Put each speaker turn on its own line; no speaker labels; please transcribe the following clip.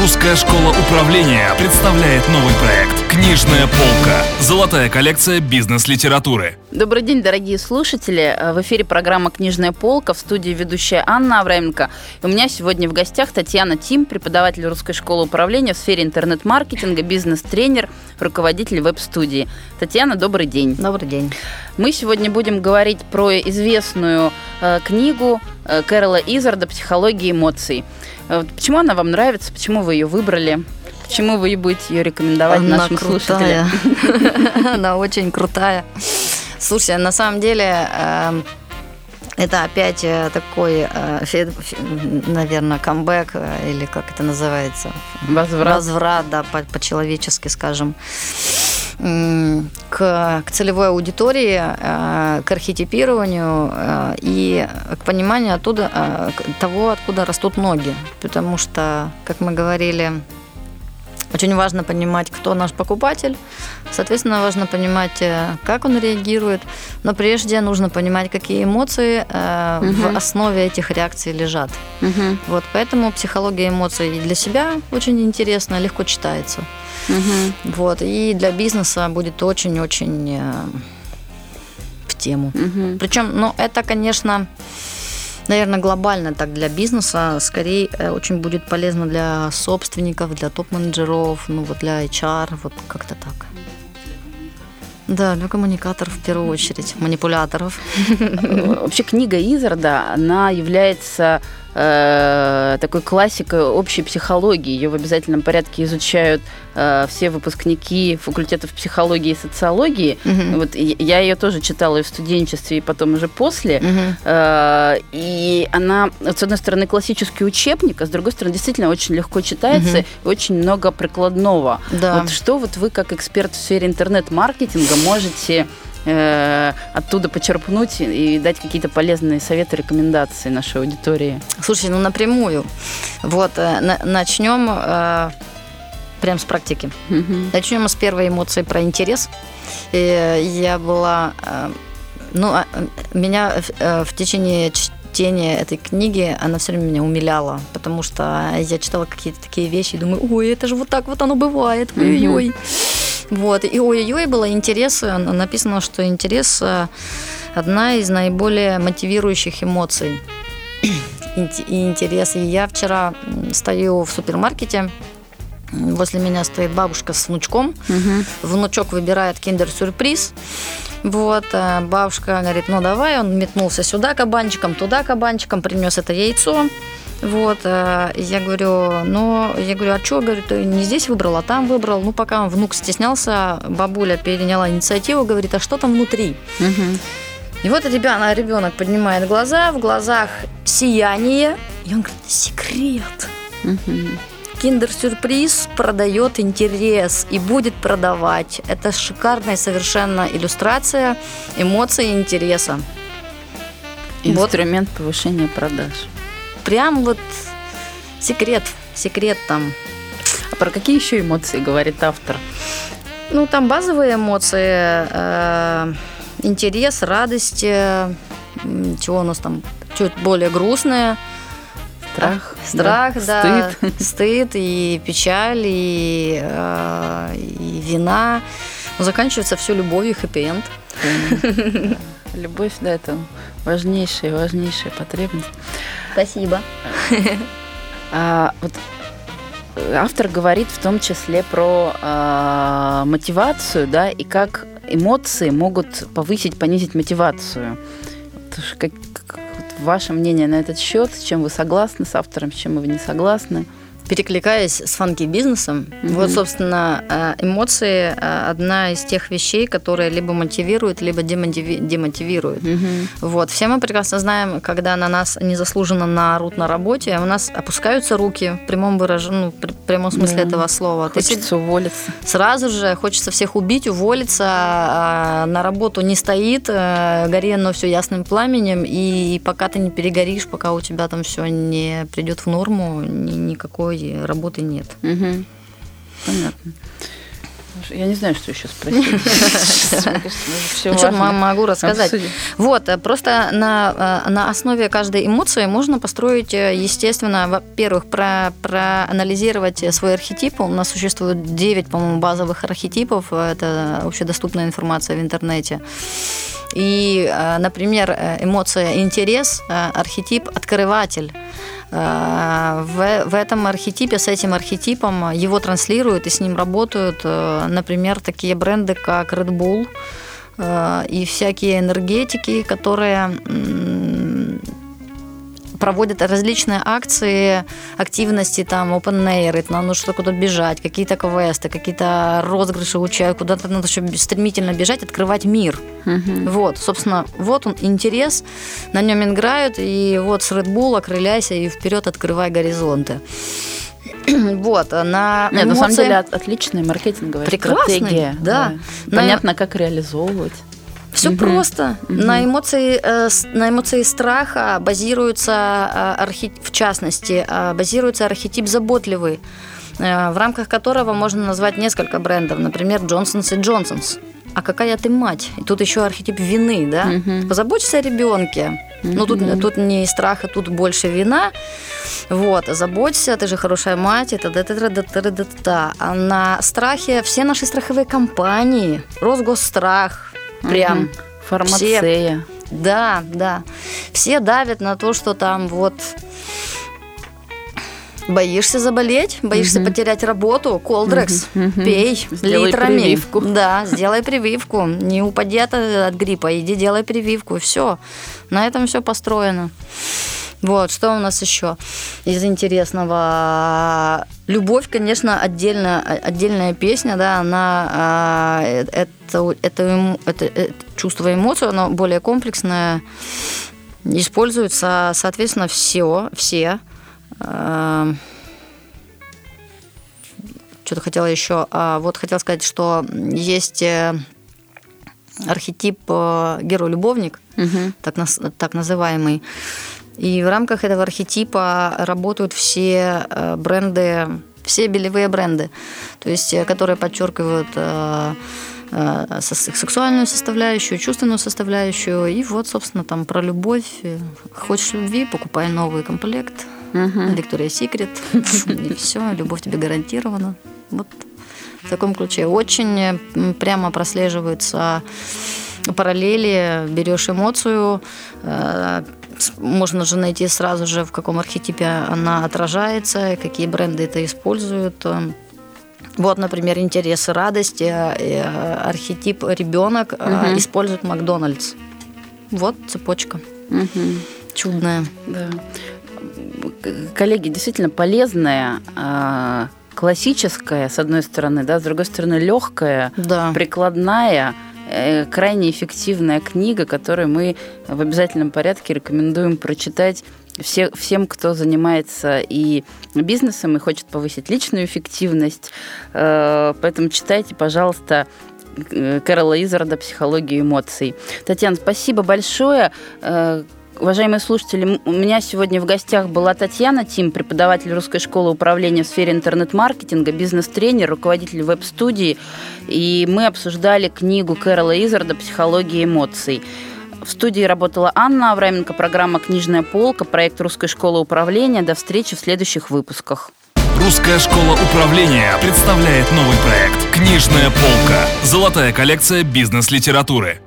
Русская школа управления представляет новый проект «Книжная полка». Золотая коллекция бизнес-литературы.
Добрый день, дорогие слушатели. В эфире программа «Книжная полка» в студии ведущая Анна Авраменко. У меня сегодня в гостях Татьяна Тим, преподаватель Русской школы управления в сфере интернет-маркетинга, бизнес-тренер, руководитель веб-студии. Татьяна, добрый день.
Добрый день.
Мы сегодня будем говорить про известную э, книгу э, Кэрола Изарда «Психология эмоций». Э, почему она вам нравится? Почему вы ее выбрали? Почему вы будете ее рекомендовать
Она
нашим
крутая.
слушателям?
Она очень крутая. Слушай, на самом деле эм, это опять э, такой, наверное, камбэк, э, или как это называется?
Возврат.
Возврат, да, по- по-человечески, скажем, к, к целевой аудитории, э, к архетипированию э, и к пониманию оттуда, э, того, откуда растут ноги. Потому что, как мы говорили, очень важно понимать, кто наш покупатель. Соответственно, важно понимать, э, как он реагирует. Но прежде нужно понимать, какие эмоции э,
Мгм.
в основе этих реакций лежат.
Мгм,
Вот, поэтому психология эмоций для себя очень интересно, легко читается.
мгм,
Вот, и для бизнеса будет очень-очень э, в тему.
мгм.
Причем, ну, это, конечно, наверное, глобально так для бизнеса, скорее э, очень будет полезно для собственников, для топ-менеджеров, ну вот для HR, вот как-то так. Да, для коммуникаторов в первую очередь, манипуляторов.
Вообще книга Изарда, она является э, такой классикой общей психологии. Ее в обязательном порядке изучают э, все выпускники факультетов психологии и социологии.
Мгм.
Вот я ее тоже читала и в студенчестве, и потом уже после.
Мгм.
Э, И она, вот, с одной стороны, классический учебник, а с другой стороны, действительно очень легко читается
Мгм.
и очень много прикладного.
Да.
Вот что вот вы, как эксперт в сфере интернет-маркетинга, можете э, оттуда почерпнуть и дать какие-то полезные советы, рекомендации нашей аудитории?
Слушай, ну напрямую. Вот, э, на- начнем э, прям с практики.
Мгм.
Начнем с первой эмоции про интерес. И я была... э, Ну, а, меня э, в течение чтения этой книги, она все время меня умиляла, потому что я читала какие-то такие вещи и думаю, ой, это же вот так вот оно бывает, ой-ой-ой. Вот, и ой-ой-ой было интерес, э, написано, что интерес э, одна из наиболее мотивирующих эмоций. И интерес. И я вчера стою в супермаркете, возле меня стоит бабушка с внучком,
Мгм.
внучок выбирает киндер-сюрприз. Вот, а бабушка говорит, ну давай, он метнулся сюда кабанчиком, туда кабанчиком, принес это яйцо. Вот, и я говорю, ну, я говорю, а что, говорю, ты не здесь выбрал, а там выбрал. Ну, пока внук стеснялся, бабуля переняла инициативу, говорит, а что там внутри?
Мгм.
И вот ребенок, ребенок поднимает глаза, в глазах сияние, и он говорит, секрет.
Мгм.
Киндер-сюрприз продает интерес и будет продавать. Это шикарная совершенно иллюстрация эмоций и интереса. Вот.
Инструмент повышения продаж.
Прям вот секрет, секрет там.
А про какие еще эмоции говорит автор?
Ну, там базовые эмоции, э, интерес, радость, э, чего у нас там чуть более грустное.
Страх,
Страх, да,
стыд.
стыд и печаль, и, э, и вина. Но заканчивается все любовью, хэппи-энд.
Любовь, да, это важнейшая, важнейшая потребность.
Спасибо.
А, вот э, автор говорит в том числе про а, мотивацию, да, и как эмоции могут повысить, понизить мотивацию. Как, как- ваше мнение на этот счет, с чем вы согласны с автором, с чем вы не согласны?
Перекликаясь с фанки-бизнесом,
Мгм.
вот, собственно, э, эмоции э, одна из тех вещей, которые либо мотивируют, либо демотиви- демотивируют.
Мгм.
Вот. Все мы прекрасно знаем, когда на нас незаслуженно наорут на работе, у нас опускаются руки в прямом выражении, ну, при- прямом смысле
Да.
этого слова. Ты
Хочется уволиться.
Сразу же хочется всех убить, уволиться, а на работу не стоит, э, гори оно все ясным пламенем, и пока ты не перегоришь, пока у тебя там все не придет в норму, ни- никакой работы нет.
Мгм. Понятно. Я не знаю, что еще спросить.
Ну, могу рассказать. Вот, э, просто на, э, на основе каждой эмоции можно построить, э, естественно, во-первых, про, проанализировать свой архетип. У нас существует 9, по-моему, базовых архетипов. Это общедоступная информация в интернете. И, например, эмоция интерес, архетип открыватель. В, в этом архетипе, с этим архетипом его транслируют и с ним работают, например, такие бренды, как Red Bull, Э, и всякие энергетики, которые проводят различные акции, активности, там, open air, нам нужно что куда бежать, какие-то квесты, какие-то розыгрыши учаю, куда-то надо еще стремительно бежать, открывать мир. Угу. Вот, собственно, вот он интерес, на нем играют, и вот с Red Bull окрыляйся и вперед открывай горизонты. Вот, на
Нет, эмоции... на самом деле отличная маркетинговая
Прекрасный,
стратегия.
Да.
да. Понятно, как реализовывать.
Все угу. просто. Угу. На эмоции, э, на эмоции страха базируется э, архи... в частности, э, базируется архетип заботливый, в рамках которого можно назвать несколько брендов, например, Johnson's и Johnson's. А какая ты мать? И тут еще архетип вины, да? Угу. Позаботься о ребенке. Угу. Ну, тут, тут не страх, а тут больше вина. Вот, заботься, ты же хорошая мать, это да да да да да да А на страхе все наши страховые компании, Росгосстрах, прям. Угу.
Фармацея.
Все, да, да. Все давят на то, что там вот Боишься заболеть, боишься угу. потерять работу, колдрекс, угу. пей
сделай
литрами.
Прививку.
Да, сделай прививку. Не упади от, от гриппа, иди делай прививку. Все. На этом все построено. Вот, что у нас еще из интересного? Любовь, конечно, отдельно, отдельная песня, да, она а, это, это, это, это чувство эмоций, оно более комплексное. Используется, соответственно, все, все Эм, что-то хотела еще. А, вот хотела сказать, что есть э, архетип э, герой-любовник, угу. так, так называемый. И в рамках этого архетипа работают все э, бренды, все белевые бренды, то есть которые подчеркивают сексуальную составляющую, чувственную составляющую. И вот, собственно, там про любовь. Хочешь любви, покупай новый комплект. Виктория Секрет, и все, любовь тебе гарантирована. Вот в таком ключе. Очень прямо прослеживаются параллели, берешь эмоцию, э, можно же найти сразу же, в каком архетипе она отражается, какие бренды это используют. Вот, например, интерес и радость, э, архетип ребенок угу. использует Макдональдс. Вот цепочка. Угу. Чудная.
Да коллеги, действительно полезная, а, классическая, с одной стороны, да, с другой стороны, легкая,
да.
прикладная, э, крайне эффективная книга, которую мы в обязательном порядке рекомендуем прочитать все, всем, кто занимается и бизнесом, и хочет повысить личную эффективность. Э, поэтому читайте, пожалуйста, э, Кэрола Изарда «Психологию эмоций». Татьяна, спасибо большое. Уважаемые слушатели, у меня сегодня в гостях была Татьяна Тим, преподаватель Русской школы управления в сфере интернет-маркетинга, бизнес-тренер, руководитель веб-студии. И мы обсуждали книгу Кэрола Изарда «Психология эмоций». В студии работала Анна Авраменко, программа «Книжная полка», проект Русской школы управления. До встречи в следующих выпусках.
Русская школа управления представляет новый проект «Книжная полка». Золотая коллекция бизнес-литературы.